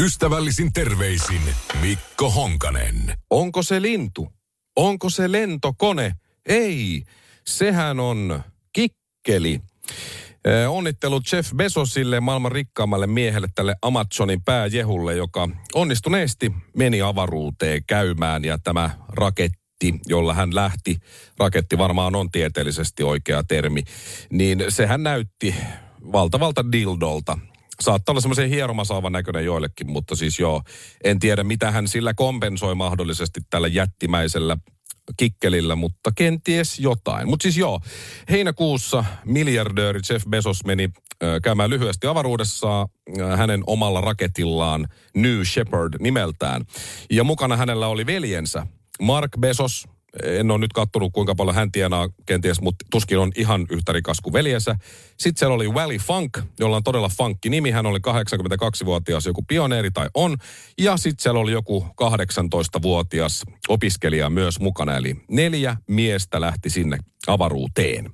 Ystävällisin terveisin Mikko Honkanen. Onko se lintu? Onko se lentokone? Ei, sehän on kikkeli. Eh, Onnittelut Jeff Bezosille, maailman rikkaammalle miehelle, tälle Amazonin pääjehulle, joka onnistuneesti meni avaruuteen käymään ja tämä raketti, jolla hän lähti, raketti varmaan on tieteellisesti oikea termi, niin sehän näytti valtavalta dildolta. Saattaa olla semmoisen hieromasaavan näköinen joillekin, mutta siis joo, en tiedä mitä hän sillä kompensoi mahdollisesti tällä jättimäisellä kikkelillä, mutta kenties jotain. Mutta siis joo, heinäkuussa miljardööri Jeff Bezos meni käymään lyhyesti avaruudessa hänen omalla raketillaan New Shepard nimeltään. Ja mukana hänellä oli veljensä Mark Bezos, en ole nyt kattonut kuinka paljon hän tienaa kenties, mutta tuskin on ihan yhtä rikas kuin veljensä. Sitten siellä oli Wally Funk, jolla on todella funkki nimi. Hän oli 82-vuotias joku pioneeri tai on. Ja sitten siellä oli joku 18-vuotias opiskelija myös mukana. Eli neljä miestä lähti sinne avaruuteen.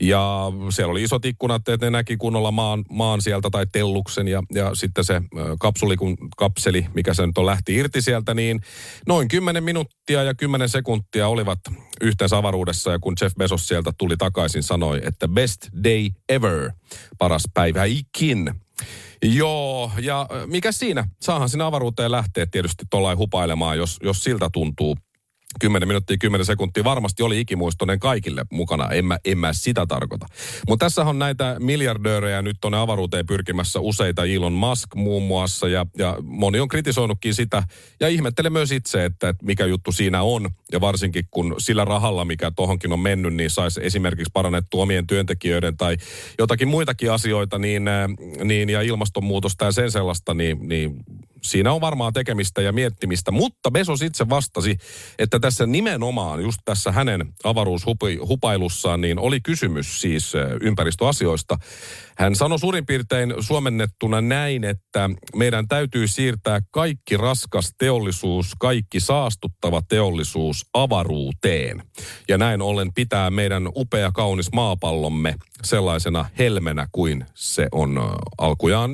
Ja siellä oli isot ikkunat, että ne näki kunnolla maan, maan sieltä tai telluksen ja, ja sitten se kapsuli, kun kapseli, mikä se nyt on, lähti irti sieltä, niin noin 10 minuuttia ja 10 sekuntia olivat yhteensä avaruudessa ja kun Jeff Bezos sieltä tuli takaisin, sanoi, että best day ever, paras päivä ikin. Joo, ja mikä siinä? Saahan sinä avaruuteen lähteä tietysti tuollain hupailemaan, jos, jos siltä tuntuu. 10 minuuttia, 10 sekuntia varmasti oli ikimuistoinen kaikille mukana. En mä, en mä sitä tarkoita. Mutta tässä on näitä miljardöörejä nyt tuonne avaruuteen pyrkimässä useita. Elon Musk muun muassa ja, ja moni on kritisoinutkin sitä. Ja ihmettelen myös itse, että, että mikä juttu siinä on. Ja varsinkin kun sillä rahalla, mikä tohonkin on mennyt, niin saisi esimerkiksi parannettua omien työntekijöiden tai jotakin muitakin asioita, niin, äh, niin ja ilmastonmuutosta ja sen sellaista, niin, niin siinä on varmaan tekemistä ja miettimistä, mutta Besos itse vastasi, että tässä nimenomaan just tässä hänen avaruushupailussaan niin oli kysymys siis ympäristöasioista. Hän sanoi suurin piirtein suomennettuna näin, että meidän täytyy siirtää kaikki raskas teollisuus, kaikki saastuttava teollisuus avaruuteen. Ja näin ollen pitää meidän upea kaunis maapallomme sellaisena helmenä kuin se on alkujaan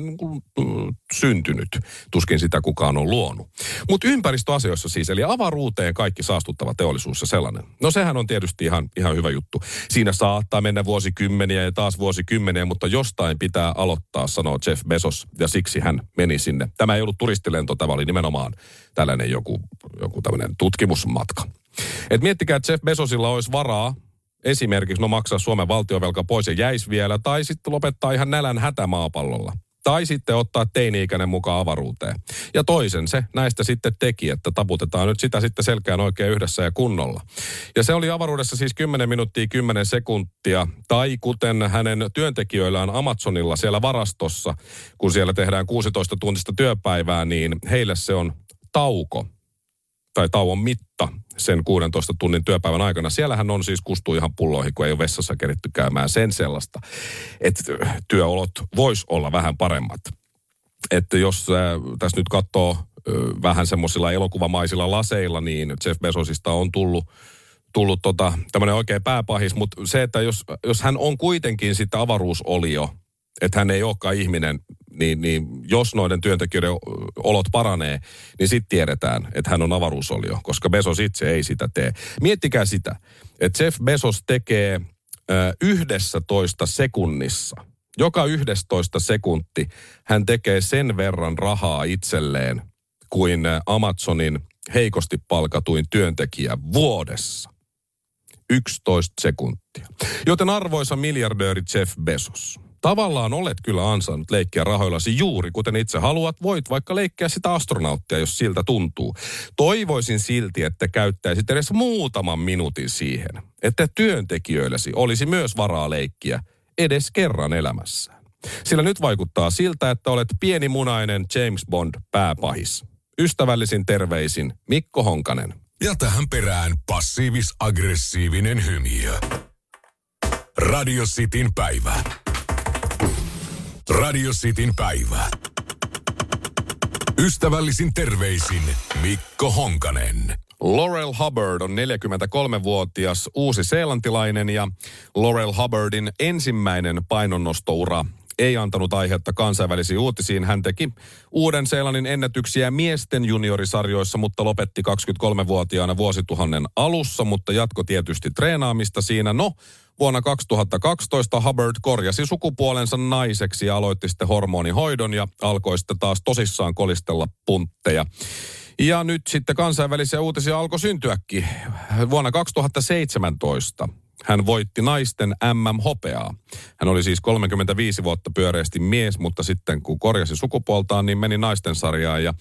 syntynyt. Tuskin sitä kukaan on luonut. Mutta ympäristöasioissa siis, eli avaruuteen kaikki saastuttava teollisuus ja sellainen. No sehän on tietysti ihan, ihan hyvä juttu. Siinä saattaa mennä vuosikymmeniä ja taas vuosikymmeniä, mutta jostain pitää aloittaa, sanoo Jeff Bezos, ja siksi hän meni sinne. Tämä ei ollut turistilento, tämä oli nimenomaan tällainen joku, joku tämmöinen tutkimusmatka. Et miettikää, että Jeff Bezosilla olisi varaa esimerkiksi no maksaa Suomen valtiovelka pois ja jäisi vielä, tai sitten lopettaa ihan nälän hätä maapallolla. Tai sitten ottaa teini-ikäinen mukaan avaruuteen. Ja toisen se näistä sitten teki, että taputetaan nyt sitä sitten selkään oikein yhdessä ja kunnolla. Ja se oli avaruudessa siis 10 minuuttia 10 sekuntia. Tai kuten hänen työntekijöillään Amazonilla siellä varastossa, kun siellä tehdään 16 tuntista työpäivää, niin heille se on tauko tai tauon mitta sen 16 tunnin työpäivän aikana. Siellähän on siis kustuu ihan pulloihin, kun ei ole vessassa keritty käymään sen sellaista, että työolot vois olla vähän paremmat. Että jos äh, tässä nyt katsoo äh, vähän semmoisilla elokuvamaisilla laseilla, niin Jeff Bezosista on tullut tullut tota, tämmöinen oikein pääpahis, mutta se, että jos, jos hän on kuitenkin sitten avaruusolio, että hän ei olekaan ihminen, niin, niin jos noiden työntekijöiden olot paranee, niin sitten tiedetään, että hän on avaruusolio, koska Bezos itse ei sitä tee. Miettikää sitä, että Jeff Bezos tekee yhdessä toista sekunnissa, joka yhdestoista sekunti hän tekee sen verran rahaa itselleen kuin Amazonin heikosti palkatuin työntekijä vuodessa. 11 sekuntia. Joten arvoisa miljardööri Jeff Bezos, Tavallaan olet kyllä ansainnut leikkiä rahoillasi juuri kuten itse haluat. Voit vaikka leikkiä sitä astronauttia, jos siltä tuntuu. Toivoisin silti, että käyttäisit edes muutaman minuutin siihen, että työntekijöillesi olisi myös varaa leikkiä edes kerran elämässään. Sillä nyt vaikuttaa siltä, että olet pienimunainen James Bond pääpahis. Ystävällisin terveisin Mikko Honkanen. Ja tähän perään passiivis-aggressiivinen hymiö. Radio Cityn päivä. Radio Cityn päivä. Ystävällisin terveisin Mikko Honkanen. Laurel Hubbard on 43-vuotias uusi-seelantilainen ja Laurel Hubbardin ensimmäinen painonnostoura ei antanut aihetta kansainvälisiin uutisiin. Hän teki uuden Seelannin ennätyksiä miesten juniorisarjoissa, mutta lopetti 23-vuotiaana vuosituhannen alussa, mutta jatko tietysti treenaamista siinä. No, vuonna 2012 Hubbard korjasi sukupuolensa naiseksi ja aloitti sitten hormonihoidon ja alkoi sitten taas tosissaan kolistella puntteja. Ja nyt sitten kansainvälisiä uutisia alkoi syntyäkin. Vuonna 2017 hän voitti naisten MM-hopeaa. Hän oli siis 35 vuotta pyöreästi mies, mutta sitten kun korjasi sukupuoltaan, niin meni naisten sarjaan. Ja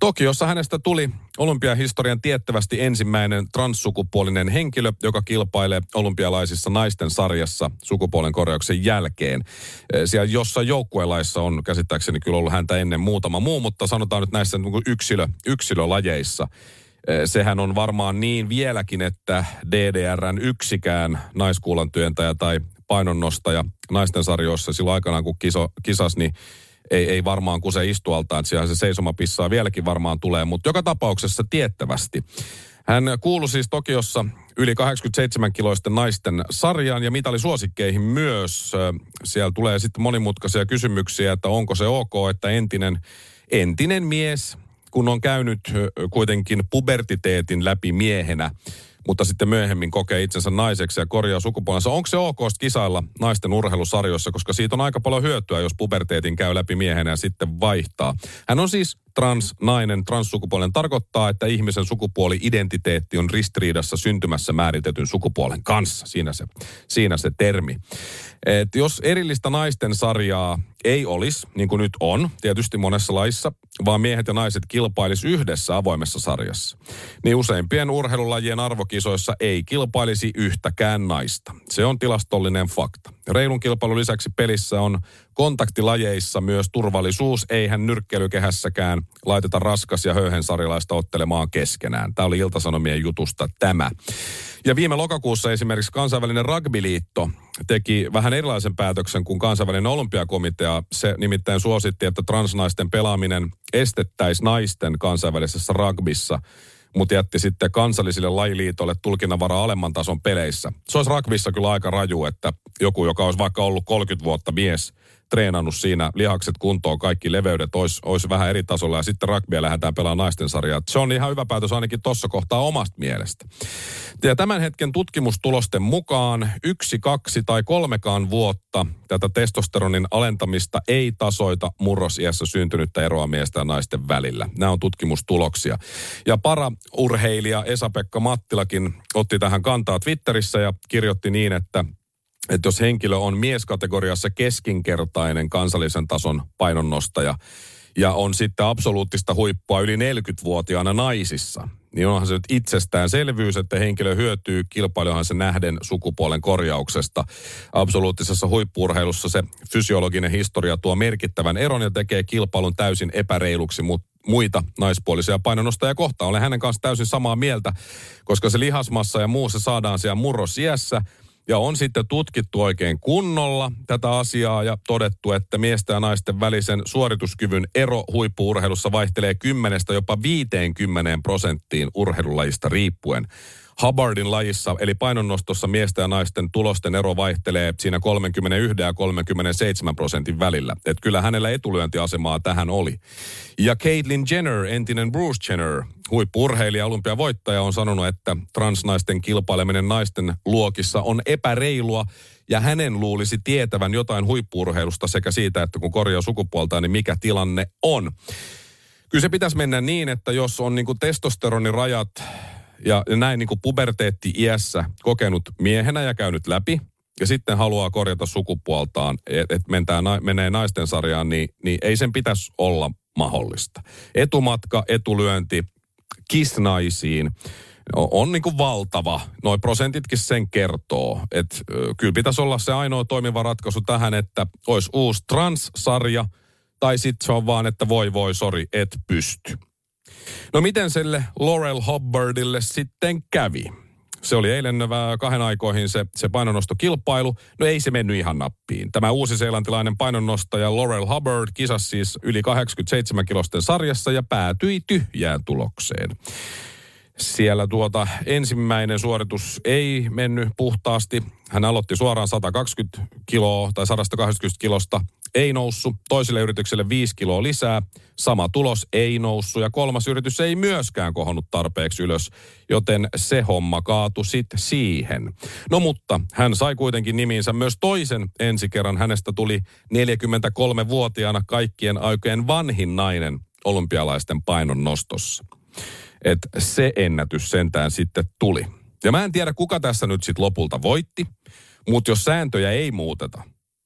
Tokiossa hänestä tuli olympiahistorian tiettävästi ensimmäinen transsukupuolinen henkilö, joka kilpailee olympialaisissa naisten sarjassa sukupuolen korjauksen jälkeen. Siellä jossain joukkuelaissa on käsittääkseni kyllä ollut häntä ennen muutama muu, mutta sanotaan nyt näissä niin yksilö, yksilölajeissa – sehän on varmaan niin vieläkin, että DDRn yksikään naiskuulan työntäjä tai painonnostaja naisten sarjoissa silloin aikanaan, kun kiso, kisas, niin ei, ei varmaan kun se istualtaan, että se seisomapissaa vieläkin varmaan tulee, mutta joka tapauksessa tiettävästi. Hän kuului siis Tokiossa yli 87-kiloisten naisten sarjaan ja mitalisuosikkeihin myös. Siellä tulee sitten monimutkaisia kysymyksiä, että onko se ok, että entinen, entinen mies kun on käynyt kuitenkin pubertiteetin läpi miehenä, mutta sitten myöhemmin kokee itsensä naiseksi ja korjaa sukupuolensa. Onko se ok kisailla naisten urheilusarjoissa, koska siitä on aika paljon hyötyä, jos puberteetin käy läpi miehenä ja sitten vaihtaa. Hän on siis transnainen, transsukupuolen tarkoittaa, että ihmisen sukupuoli-identiteetti on ristiriidassa syntymässä määritetyn sukupuolen kanssa. Siinä se, siinä se termi. Et jos erillistä naisten sarjaa ei olisi, niin kuin nyt on, tietysti monessa laissa, vaan miehet ja naiset kilpailis yhdessä avoimessa sarjassa, niin useimpien urheilulajien arvokisoissa ei kilpailisi yhtäkään naista. Se on tilastollinen fakta. Reilun kilpailun lisäksi pelissä on kontaktilajeissa myös turvallisuus. Eihän nyrkkeilykehässäkään laiteta raskas ja höyhensarilaista ottelemaan keskenään. Tämä oli Iltasanomien jutusta tämä. Ja viime lokakuussa esimerkiksi kansainvälinen rugbyliitto teki vähän erilaisen päätöksen kuin kansainvälinen olympiakomitea. Se nimittäin suositti, että transnaisten pelaaminen estettäisi naisten kansainvälisessä rugbyssa mutta jätti sitten kansallisille lajiliitolle tulkinnanvaraa alemman tason peleissä. Se olisi rugbyssa kyllä aika raju, että joku, joka olisi vaikka ollut 30 vuotta mies, treenannut siinä lihakset kuntoon, kaikki leveydet olisi, olisi vähän eri tasolla ja sitten rugbya lähdetään pelaamaan naisten sarjaa. Se on ihan hyvä päätös ainakin tuossa kohtaa omasta mielestä. Ja tämän hetken tutkimustulosten mukaan yksi, kaksi tai kolmekaan vuotta tätä testosteronin alentamista ei tasoita murrosiässä syntynyttä eroa miestä ja naisten välillä. Nämä on tutkimustuloksia. Ja para-urheilija Esa-Pekka Mattilakin otti tähän kantaa Twitterissä ja kirjoitti niin, että että jos henkilö on mieskategoriassa keskinkertainen kansallisen tason painonnostaja ja on sitten absoluuttista huippua yli 40-vuotiaana naisissa, niin onhan se nyt itsestäänselvyys, että henkilö hyötyy kilpailuhan se nähden sukupuolen korjauksesta. Absoluuttisessa huippurheilussa se fysiologinen historia tuo merkittävän eron ja tekee kilpailun täysin epäreiluksi, muita naispuolisia painonnostajia kohtaan. Olen hänen kanssa täysin samaa mieltä, koska se lihasmassa ja muu se saadaan siellä murrosiässä – ja on sitten tutkittu oikein kunnolla tätä asiaa ja todettu, että miesten ja naisten välisen suorituskyvyn ero huippuurheilussa vaihtelee 10 jopa 50 prosenttiin urheilulajista riippuen. Hubbardin lajissa, eli painonnostossa miesten ja naisten tulosten ero vaihtelee siinä 31 ja 37 prosentin välillä. Et kyllä hänellä etulyöntiasemaa tähän oli. Ja Caitlyn Jenner, entinen Bruce Jenner, huippurheilija, olympiavoittaja, on sanonut, että transnaisten kilpaileminen naisten luokissa on epäreilua ja hänen luulisi tietävän jotain huippurheilusta sekä siitä, että kun korjaa sukupuolta, niin mikä tilanne on. Kyllä se pitäisi mennä niin, että jos on niin testosteronirajat ja näin niin kuin puberteetti-iässä kokenut miehenä ja käynyt läpi, ja sitten haluaa korjata sukupuoltaan, että et menee naisten sarjaan, niin, niin ei sen pitäisi olla mahdollista. Etumatka, etulyönti, kisnaisiin on, on niin kuin valtava. Noin prosentitkin sen kertoo. Että kyllä pitäisi olla se ainoa toimiva ratkaisu tähän, että olisi uusi trans-sarja, tai sitten se on vaan, että voi voi, sori, et pysty. No miten sille Laurel Hubbardille sitten kävi? Se oli eilen kahden aikoihin se, se painonnostokilpailu. No ei se mennyt ihan nappiin. Tämä uusi-seelantilainen painonnostaja Laurel Hubbard kisasi siis yli 87 kilosten sarjassa ja päätyi tyhjään tulokseen. Siellä tuota ensimmäinen suoritus ei mennyt puhtaasti. Hän aloitti suoraan 120 kiloa tai 180 kilosta ei noussut. Toiselle yritykselle 5 kiloa lisää. Sama tulos ei noussut ja kolmas yritys ei myöskään kohonnut tarpeeksi ylös, joten se homma kaatui sitten siihen. No mutta hän sai kuitenkin nimiinsä myös toisen ensi kerran. Hänestä tuli 43-vuotiaana kaikkien aikojen vanhin nainen olympialaisten painon nostossa. Että se ennätys sentään sitten tuli. Ja mä en tiedä, kuka tässä nyt sitten lopulta voitti, mutta jos sääntöjä ei muuteta,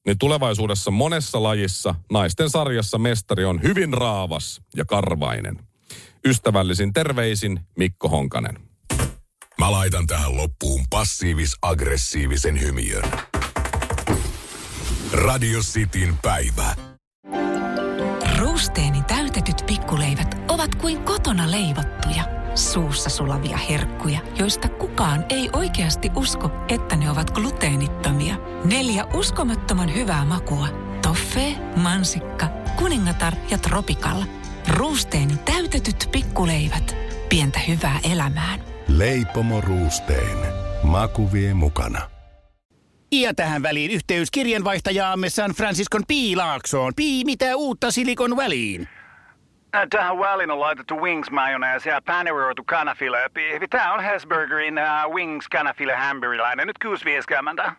niin tulevaisuudessa monessa lajissa naisten sarjassa mestari on hyvin raavas ja karvainen. Ystävällisin terveisin Mikko Honkanen. Mä laitan tähän loppuun passiivis-aggressiivisen hymiön. Radio Cityn päivä. Ruusteeni täytetyt pikkuleivät ovat kuin kotona leivottuja, suussa sulavia herkkuja, joista kukaan ei oikeasti usko, että ne ovat gluteenittomia. Neljä uskomattoman hyvää makua. Toffee, mansikka, kuningatar ja tropikalla. Ruusteeni täytetyt pikkuleivät. Pientä hyvää elämään. Leipomo Ruusteen. Maku vie mukana. Ja tähän väliin yhteys kirjanvaihtajaamme San Franciscon Piilaaksoon. Pii, mitä uutta Silikon väliin? Äh, Tähän väliin on laitettu wings mayonnaise ja paneroitu kanafila. Tämä on Hesburgerin uh, wings kanafila hamburilainen. Nyt 6.50.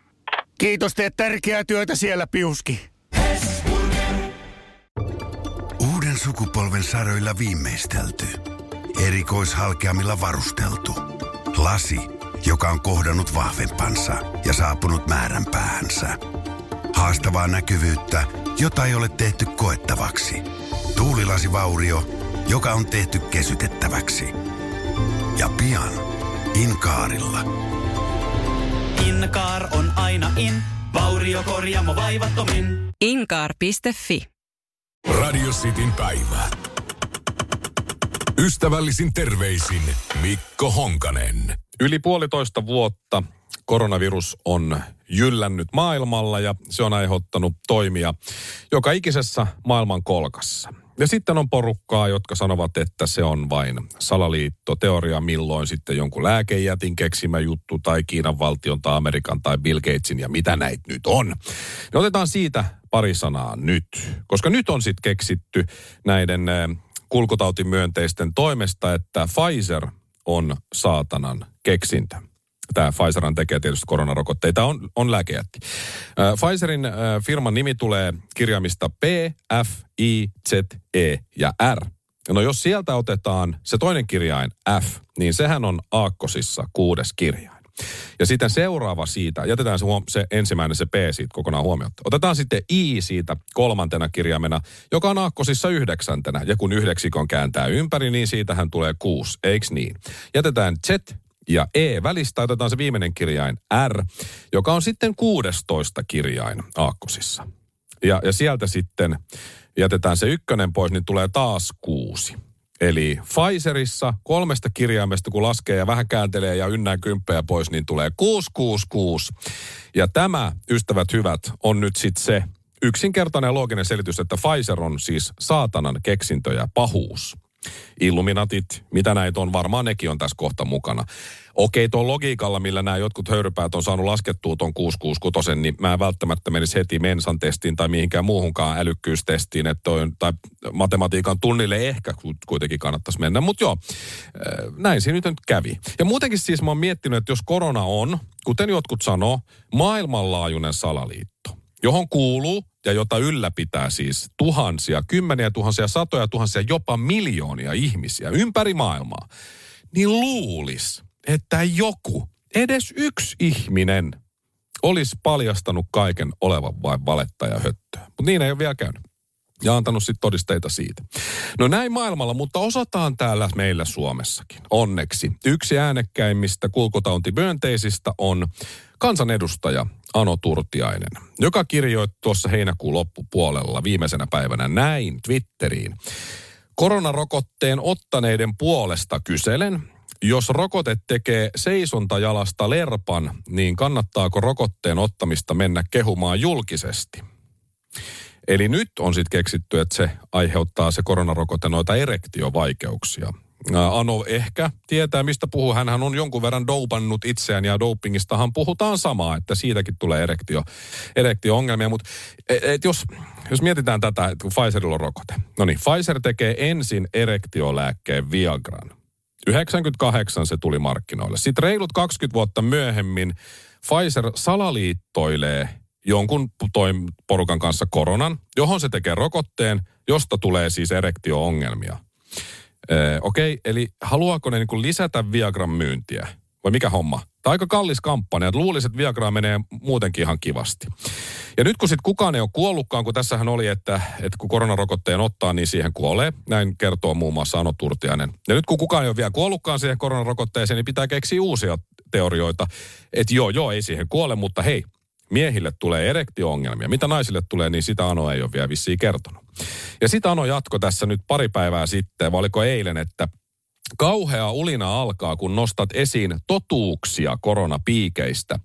Kiitos, teet tärkeää työtä siellä, Piuski. Uuden sukupolven saroilla viimeistelty. Erikoishalkeamilla varusteltu. Lasi, joka on kohdannut vahvempansa ja saapunut määränpäähänsä. Haastavaa näkyvyyttä, jota ei ole tehty koettavaksi. Tuulilasivaurio, joka on tehty kesytettäväksi. Ja pian Inkaarilla. Inkaar on aina in, vauriokorjaamo vaivattomin. Inkaar.fi. Radio Cityn päivä. Ystävällisin terveisin Mikko Honkanen. Yli puolitoista vuotta koronavirus on jyllännyt maailmalla ja se on aiheuttanut toimia joka ikisessä maailman kolkassa. Ja sitten on porukkaa, jotka sanovat, että se on vain salaliitto, teoria milloin sitten jonkun lääkejätin keksimä juttu tai Kiinan valtion tai Amerikan tai Bill Gatesin ja mitä näitä nyt on. Ne otetaan siitä pari sanaa nyt, koska nyt on sitten keksitty näiden eh, kulkutautimyönteisten toimesta, että Pfizer on saatanan keksintö. Tämä Pfizeran tekee tietysti koronarokotteita, on, on lääkejätti. Äh, Pfizerin äh, firman nimi tulee kirjaimista P, F, I, Z, E ja R. No jos sieltä otetaan se toinen kirjain F, niin sehän on aakkosissa kuudes kirjain. Ja sitten seuraava siitä, jätetään se, huom- se ensimmäinen se P siitä kokonaan huomiota. Otetaan sitten I siitä kolmantena kirjaimena, joka on aakkosissa yhdeksäntenä. Ja kun yhdeksikon kääntää ympäri, niin siitähän tulee kuusi, eiks niin? Jätetään Z ja E välistä, otetaan se viimeinen kirjain R, joka on sitten 16 kirjain aakkosissa. Ja, ja sieltä sitten jätetään se ykkönen pois, niin tulee taas kuusi. Eli Pfizerissa kolmesta kirjaimesta, kun laskee ja vähän kääntelee ja ynnää kymppejä pois, niin tulee 666. Ja tämä, ystävät hyvät, on nyt sitten se yksinkertainen ja looginen selitys, että Pfizer on siis saatanan keksintö ja pahuus. Illuminatit, mitä näitä on, varmaan nekin on tässä kohta mukana. Okei, tuon logiikalla, millä nämä jotkut höyrypäät on saanut laskettua tuon 666, niin mä en välttämättä menisi heti mensan testiin tai mihinkään muuhunkaan älykkyystestiin, että toi, tai matematiikan tunnille ehkä kuitenkin kannattaisi mennä. Mutta joo, äh, näin se nyt kävi. Ja muutenkin siis mä oon miettinyt, että jos korona on, kuten jotkut sanoo, maailmanlaajuinen salaliitto, johon kuuluu ja jota ylläpitää siis tuhansia, kymmeniä tuhansia, satoja tuhansia, jopa miljoonia ihmisiä ympäri maailmaa, niin luulis, että joku, edes yksi ihminen, olisi paljastanut kaiken olevan vain valetta ja höttöä. Mutta niin ei ole vielä käynyt. Ja antanut sitten todisteita siitä. No näin maailmalla, mutta osataan täällä meillä Suomessakin. Onneksi. Yksi äänekkäimmistä kulkutautimyönteisistä on kansanedustaja Ano Turtiainen, joka kirjoitti tuossa heinäkuun loppupuolella viimeisenä päivänä näin Twitteriin. Koronarokotteen ottaneiden puolesta kyselen. Jos rokote tekee seisontajalasta lerpan, niin kannattaako rokotteen ottamista mennä kehumaan julkisesti? Eli nyt on sitten keksitty, että se aiheuttaa se koronarokote noita erektiovaikeuksia. Ano ehkä tietää, mistä puhuu. Hänhän on jonkun verran doupannut itseään ja dopingistahan puhutaan samaa, että siitäkin tulee erektio, erektio-ongelmia. Mutta et jos, jos mietitään tätä, että kun Pfizerilla on rokote. No niin, Pfizer tekee ensin erektiolääkkeen Viagran. 98 se tuli markkinoille. Sitten reilut 20 vuotta myöhemmin Pfizer salaliittoilee jonkun porukan kanssa koronan, johon se tekee rokotteen, josta tulee siis erektio-ongelmia. Ee, Okei, okay, eli haluaako ne niin lisätä Viagran myyntiä? Vai mikä homma? Tämä aika kallis kampanja. Luulisin, että Viagra menee muutenkin ihan kivasti. Ja nyt kun sitten kukaan ei ole kuollutkaan, kun tässähän oli, että, että kun koronarokotteen ottaa, niin siihen kuolee. Näin kertoo muun muassa Ano Turtiainen. Ja nyt kun kukaan ei ole vielä kuollutkaan siihen koronarokotteeseen, niin pitää keksiä uusia teorioita. Että joo, joo, ei siihen kuole, mutta hei, miehille tulee erektio-ongelmia. Mitä naisille tulee, niin sitä Ano ei ole vielä vissiin kertonut. Ja sitä Ano jatko tässä nyt pari päivää sitten, vai oliko eilen, että kauhea ulina alkaa, kun nostat esiin totuuksia koronapiikeistä.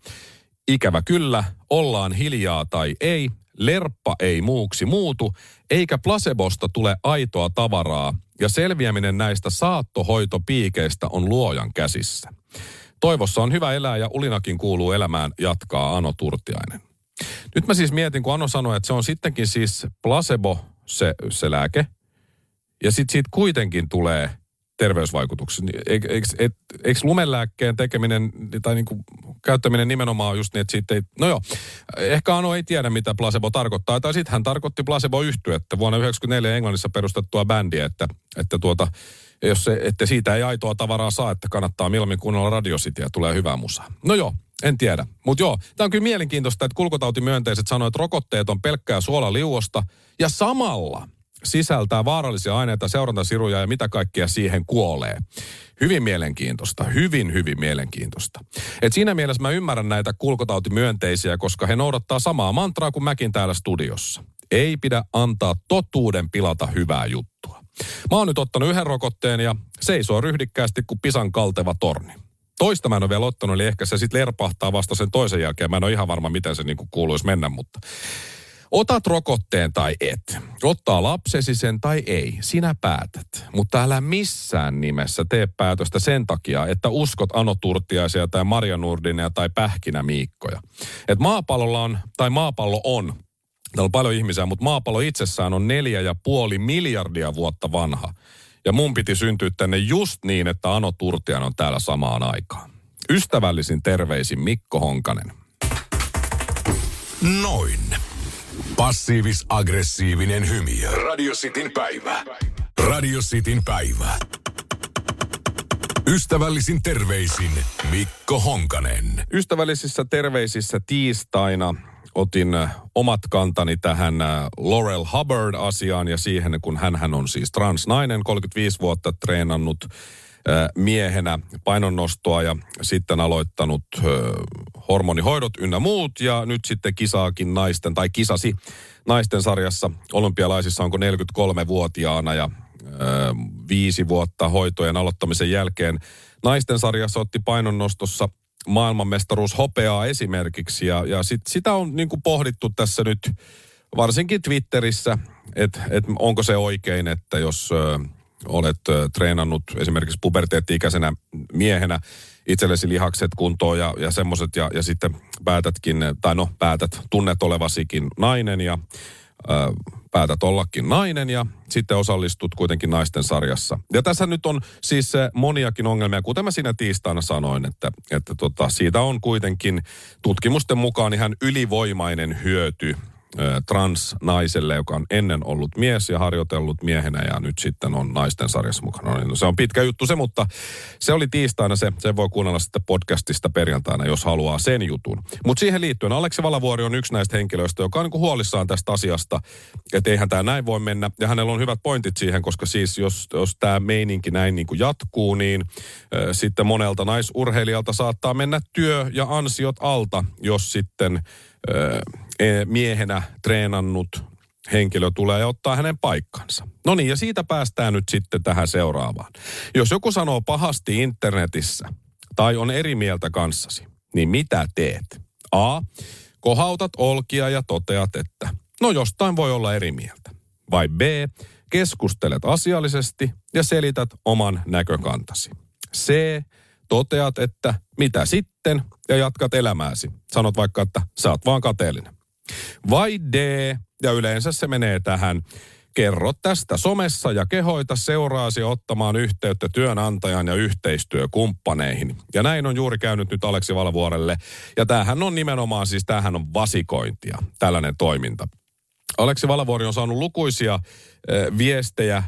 Ikävä kyllä, ollaan hiljaa tai ei, lerppa ei muuksi muutu, eikä placebosta tule aitoa tavaraa, ja selviäminen näistä saattohoitopiikeistä on luojan käsissä. Toivossa on hyvä elää ja ulinakin kuuluu elämään, jatkaa Ano Turtiainen. Nyt mä siis mietin, kun Ano sanoi, että se on sittenkin siis placebo se, se lääke, ja sitten siitä kuitenkin tulee terveysvaikutuksia. Niin Eikö, et, eikö lumelääkkeen tekeminen tai niin kuin käyttäminen nimenomaan just niin, että siitä ei... No joo, ehkä Ano ei tiedä, mitä placebo tarkoittaa. Tai sitten hän tarkoitti placebo yhtyettä vuonna 1994 Englannissa perustettua bändiä, että, että tuota, jos se, että siitä ei aitoa tavaraa saa, että kannattaa mieluummin kuunnella Radio Cityä, tulee hyvää musaa. No joo, en tiedä. Mutta joo, tämä on kyllä mielenkiintoista, että kulkotautimyönteiset sanoivat, että rokotteet on pelkkää suolaliuosta ja samalla sisältää vaarallisia aineita, seurantasiruja ja mitä kaikkea siihen kuolee. Hyvin mielenkiintoista, hyvin, hyvin mielenkiintoista. Et siinä mielessä mä ymmärrän näitä kulkotautimyönteisiä, koska he noudattaa samaa mantraa kuin mäkin täällä studiossa. Ei pidä antaa totuuden pilata hyvää juttua. Mä oon nyt ottanut yhden rokotteen ja seisoo ryhdikkäästi kuin pisan kalteva torni. Toista mä en ole vielä ottanut, eli ehkä se sitten lerpahtaa vasta sen toisen jälkeen. Mä en ole ihan varma, miten se niinku kuuluisi mennä, mutta Otat rokotteen tai et. Ottaa lapsesi sen tai ei. Sinä päätät. Mutta älä missään nimessä tee päätöstä sen takia, että uskot Ano Turtiaisia tai Maria Nurdinia tai Pähkinä Miikkoja. Et maapallolla on, tai maapallo on, täällä on paljon ihmisiä, mutta maapallo itsessään on neljä ja puoli miljardia vuotta vanha. Ja mun piti syntyä tänne just niin, että Ano Turtian on täällä samaan aikaan. Ystävällisin terveisin Mikko Honkanen. Noin. Passiivis-aggressiivinen hymy. Radio Cityn päivä. Radio Cityn päivä. Ystävällisin terveisin Mikko Honkanen. Ystävällisissä terveisissä tiistaina otin äh, omat kantani tähän äh, Laurel Hubbard-asiaan ja siihen, kun hän on siis transnainen, 35 vuotta treenannut äh, miehenä painonnostoa ja sitten aloittanut hormonihoidot ynnä muut. Ja nyt sitten kisaakin naisten tai kisasi naisten sarjassa olympialaisissa onko 43-vuotiaana ja viisi vuotta hoitojen aloittamisen jälkeen. Naisten sarjassa otti painonnostossa maailmanmestaruus hopeaa esimerkiksi. Ja, ja sit, sitä on niin kuin pohdittu tässä nyt varsinkin Twitterissä, että et onko se oikein, että jos ö, olet ö, treenannut esimerkiksi puberteetti-ikäisenä miehenä itsellesi lihakset kuntoon ja, ja semmoiset ja, ja sitten päätätkin, tai no päätät, tunnet olevasikin nainen ja ö, päätät ollakin nainen ja sitten osallistut kuitenkin naisten sarjassa. Ja tässä nyt on siis moniakin ongelmia, kuten mä siinä tiistaina sanoin, että, että tota, siitä on kuitenkin tutkimusten mukaan ihan ylivoimainen hyöty transnaiselle, joka on ennen ollut mies ja harjoitellut miehenä ja nyt sitten on naisten sarjassa mukana. No, se on pitkä juttu se, mutta se oli tiistaina se. Sen voi kuunnella sitten podcastista perjantaina, jos haluaa sen jutun. Mutta siihen liittyen Aleksi Valavuori on yksi näistä henkilöistä, joka on niin huolissaan tästä asiasta, että eihän tämä näin voi mennä. Ja hänellä on hyvät pointit siihen, koska siis jos, jos tämä meininki näin niin kuin jatkuu, niin äh, sitten monelta naisurheilijalta saattaa mennä työ ja ansiot alta, jos sitten miehenä treenannut henkilö tulee ja ottaa hänen paikkansa. No niin, ja siitä päästään nyt sitten tähän seuraavaan. Jos joku sanoo pahasti internetissä tai on eri mieltä kanssasi, niin mitä teet? A. Kohautat olkia ja toteat, että no jostain voi olla eri mieltä. Vai B. Keskustelet asiallisesti ja selität oman näkökantasi. C. Toteat, että mitä sitten ja jatkat elämääsi. Sanot vaikka, että sä oot vaan kateellinen. Vai D, ja yleensä se menee tähän, kerro tästä somessa ja kehoita seuraasi ottamaan yhteyttä työnantajan ja yhteistyökumppaneihin. Ja näin on juuri käynyt nyt Aleksi Valvuorelle. Ja tämähän on nimenomaan siis, tämähän on vasikointia, tällainen toiminta. Aleksi Valavuori on saanut lukuisia viestejä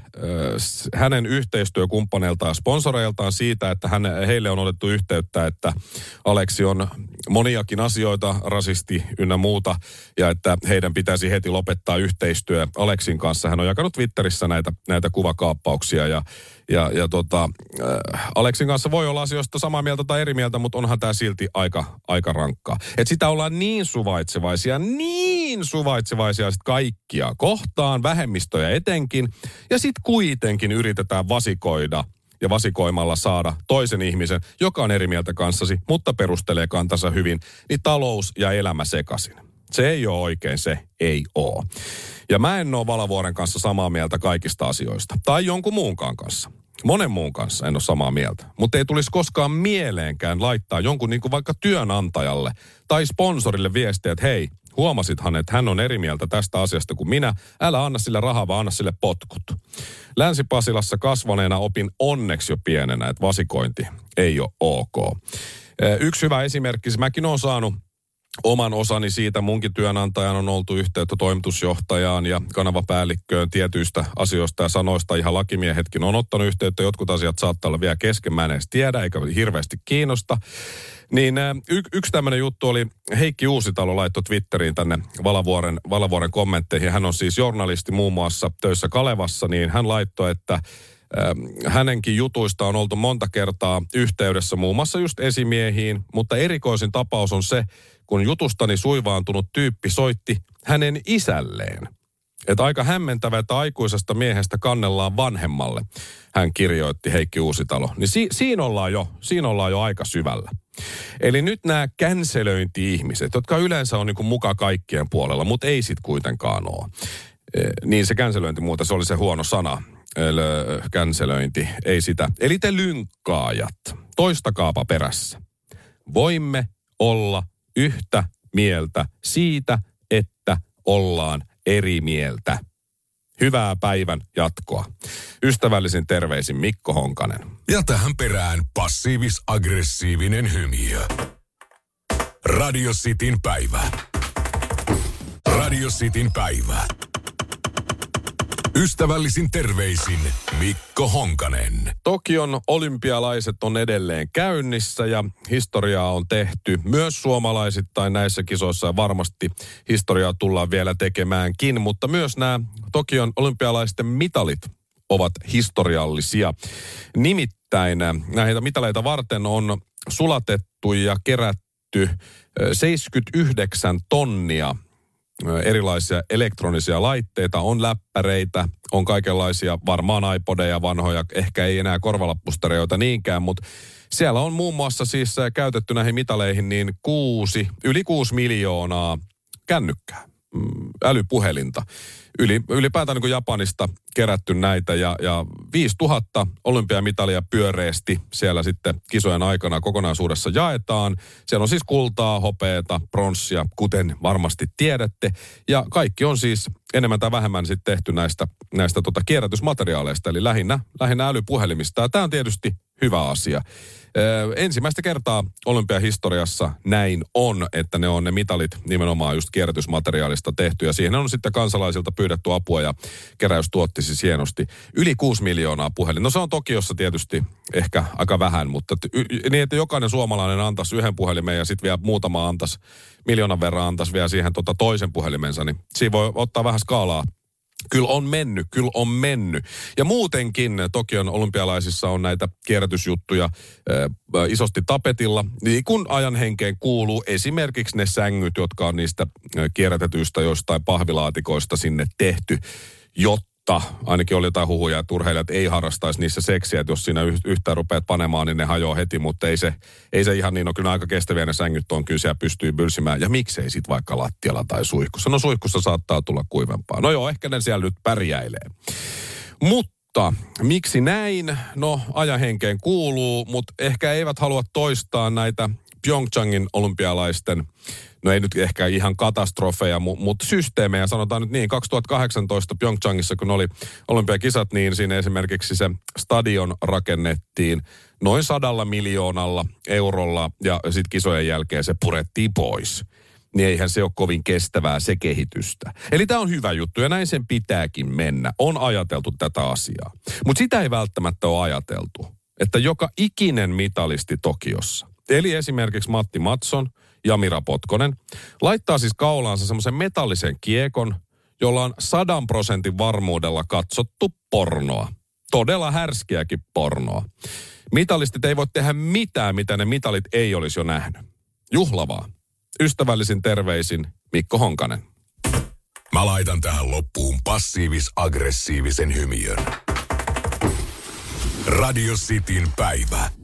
hänen yhteistyökumppaneiltaan ja sponsoreiltaan siitä, että hän, heille on otettu yhteyttä, että Aleksi on moniakin asioita, rasisti ynnä muuta, ja että heidän pitäisi heti lopettaa yhteistyö Aleksin kanssa. Hän on jakanut Twitterissä näitä, näitä kuvakaappauksia, ja, ja, ja tota, äh, Aleksin kanssa voi olla asioista samaa mieltä tai eri mieltä, mutta onhan tämä silti aika, aika rankkaa. Et sitä ollaan niin suvaitsevaisia, niin suvaitsevaisia sit kaikkia kohtaan, vähemmistöjä etenkin, ja sitten kuitenkin yritetään vasikoida ja vasikoimalla saada toisen ihmisen, joka on eri mieltä kanssasi, mutta perustelee kantansa hyvin, niin talous ja elämä sekaisin. Se ei ole oikein, se ei ole. Ja mä en ole Valavuoren kanssa samaa mieltä kaikista asioista. Tai jonkun muunkaan kanssa. Monen muun kanssa en ole samaa mieltä. Mutta ei tulisi koskaan mieleenkään laittaa jonkun niin kuin vaikka työnantajalle tai sponsorille viestiä, että hei, Huomasithan, että hän on eri mieltä tästä asiasta kuin minä. Älä anna sille rahaa, vaan anna sille potkut. Länsi-Pasilassa kasvaneena opin onneksi jo pienenä, että vasikointi ei ole ok. Yksi hyvä esimerkki, siis mäkin olen saanut oman osani siitä. Munkin työnantajan on oltu yhteyttä toimitusjohtajaan ja kanavapäällikköön tietyistä asioista ja sanoista. Ihan lakimiehetkin on ottanut yhteyttä. Jotkut asiat saattaa olla vielä kesken. Mä en edes tiedä, eikä hirveästi kiinnosta. Niin y- yksi tämmöinen juttu oli, Heikki Uusitalo laittoi Twitteriin tänne Valavuoren, Valavuoren kommentteihin. Hän on siis journalisti muun muassa töissä Kalevassa, niin hän laittoi, että hänenkin jutuista on oltu monta kertaa yhteydessä muun muassa just esimiehiin, mutta erikoisin tapaus on se, kun jutustani suivaantunut tyyppi soitti hänen isälleen. Että aika hämmentävä, että aikuisesta miehestä kannellaan vanhemmalle, hän kirjoitti Heikki Uusitalo. Niin si- siinä, ollaan jo, siinä ollaan jo aika syvällä. Eli nyt nämä känselöinti-ihmiset, jotka yleensä on niin kuin muka kaikkien puolella, mutta ei sit kuitenkaan ole. Niin se känselöinti muuta, se oli se huono sana. Känselöinti, ei sitä. Eli te lynkkaajat, toistakaapa perässä. Voimme olla yhtä mieltä siitä, että ollaan eri mieltä. Hyvää päivän jatkoa. Ystävällisin terveisin Mikko Honkanen. Ja tähän perään passiivis-aggressiivinen hymiö. Radio Cityn päivä. Radio Cityn päivä. Ystävällisin terveisin Mikko Honkanen. Tokion olympialaiset on edelleen käynnissä ja historiaa on tehty myös suomalaisittain näissä kisoissa varmasti historiaa tullaan vielä tekemäänkin, mutta myös nämä Tokion olympialaisten mitalit ovat historiallisia. Nimittäin näitä mitaleita varten on sulatettu ja kerätty 79 tonnia erilaisia elektronisia laitteita, on läppäreitä, on kaikenlaisia, varmaan iPodeja vanhoja, ehkä ei enää korvalappustereoita niinkään, mutta siellä on muun muassa siis käytetty näihin mitaleihin niin kuusi, yli kuusi miljoonaa kännykkää, mm, älypuhelinta yli, ylipäätään niin Japanista kerätty näitä ja, ja 5000 olympiamitalia pyöreästi siellä sitten kisojen aikana kokonaisuudessa jaetaan. Siellä on siis kultaa, hopeeta, pronssia, kuten varmasti tiedätte. Ja kaikki on siis enemmän tai vähemmän sitten tehty näistä, näistä tota kierrätysmateriaaleista, eli lähinnä, lähinnä älypuhelimista. Ja tämä on tietysti hyvä asia. Ö, ensimmäistä kertaa olympiahistoriassa näin on, että ne on ne mitalit nimenomaan just kierrätysmateriaalista tehty. Ja siihen on sitten kansalaisilta pyydetty apua ja keräys tuotti siis hienosti. Yli 6 miljoonaa puhelin. No se on Tokiossa tietysti ehkä aika vähän, mutta y- niin, että jokainen suomalainen antaisi yhden puhelimen ja sitten vielä muutama antaisi, miljoonan verran antaisi vielä siihen tota toisen puhelimensa, niin siinä voi ottaa vähän skaalaa Kyllä on mennyt, kyllä on mennyt. Ja muutenkin Tokion olympialaisissa on näitä kierrätysjuttuja äh, isosti tapetilla. Niin kun ajan henkeen kuuluu esimerkiksi ne sängyt, jotka on niistä kierrätetyistä jostain pahvilaatikoista sinne tehty, jotta mutta ainakin oli jotain huhuja, että urheilijat ei harrastaisi niissä seksiä, että jos siinä yhtään rupeat panemaan, niin ne hajoaa heti, mutta ei se, ei se ihan niin ole. Kyllä aika kestäviä ne sängyt on, kyllä siellä pystyy bylsimään. Ja miksei sitten vaikka lattialla tai suihkussa? No suihkussa saattaa tulla kuivempaa. No joo, ehkä ne siellä nyt pärjäilee. Mutta miksi näin? No ajahenkeen kuuluu, mutta ehkä eivät halua toistaa näitä Pyeongchangin olympialaisten no ei nyt ehkä ihan katastrofeja, mutta systeemejä. Sanotaan nyt niin, 2018 Pyeongchangissa, kun oli olympiakisat, niin siinä esimerkiksi se stadion rakennettiin noin sadalla miljoonalla eurolla ja sitten kisojen jälkeen se purettiin pois niin eihän se ole kovin kestävää se kehitystä. Eli tämä on hyvä juttu ja näin sen pitääkin mennä. On ajateltu tätä asiaa. Mutta sitä ei välttämättä ole ajateltu, että joka ikinen mitalisti Tokiossa, eli esimerkiksi Matti Matson – ja Mira Potkonen, laittaa siis kaulaansa semmoisen metallisen kiekon, jolla on sadan prosentin varmuudella katsottu pornoa. Todella härskiäkin pornoa. Mitalistit ei voi tehdä mitään, mitä ne mitalit ei olisi jo nähnyt. Juhlavaa. Ystävällisin terveisin Mikko Honkanen. Mä laitan tähän loppuun passiivis-aggressiivisen hymiön. Radio Cityn päivä.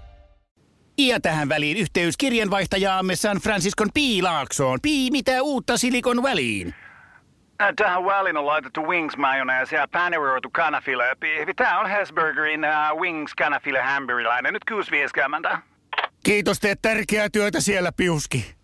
Ja tähän väliin yhteys kirjanvaihtajaamme San Franciscon Piilaaksoon. Pii, mitä uutta Silikon väliin? Tähän väliin on laitettu wings mayonnaise ja paneroitu kanafila. Tämä on Hesburgerin uh, wings kanafila hamburilainen. Nyt 6.50. Kiitos, teet tärkeää työtä siellä, Piuski.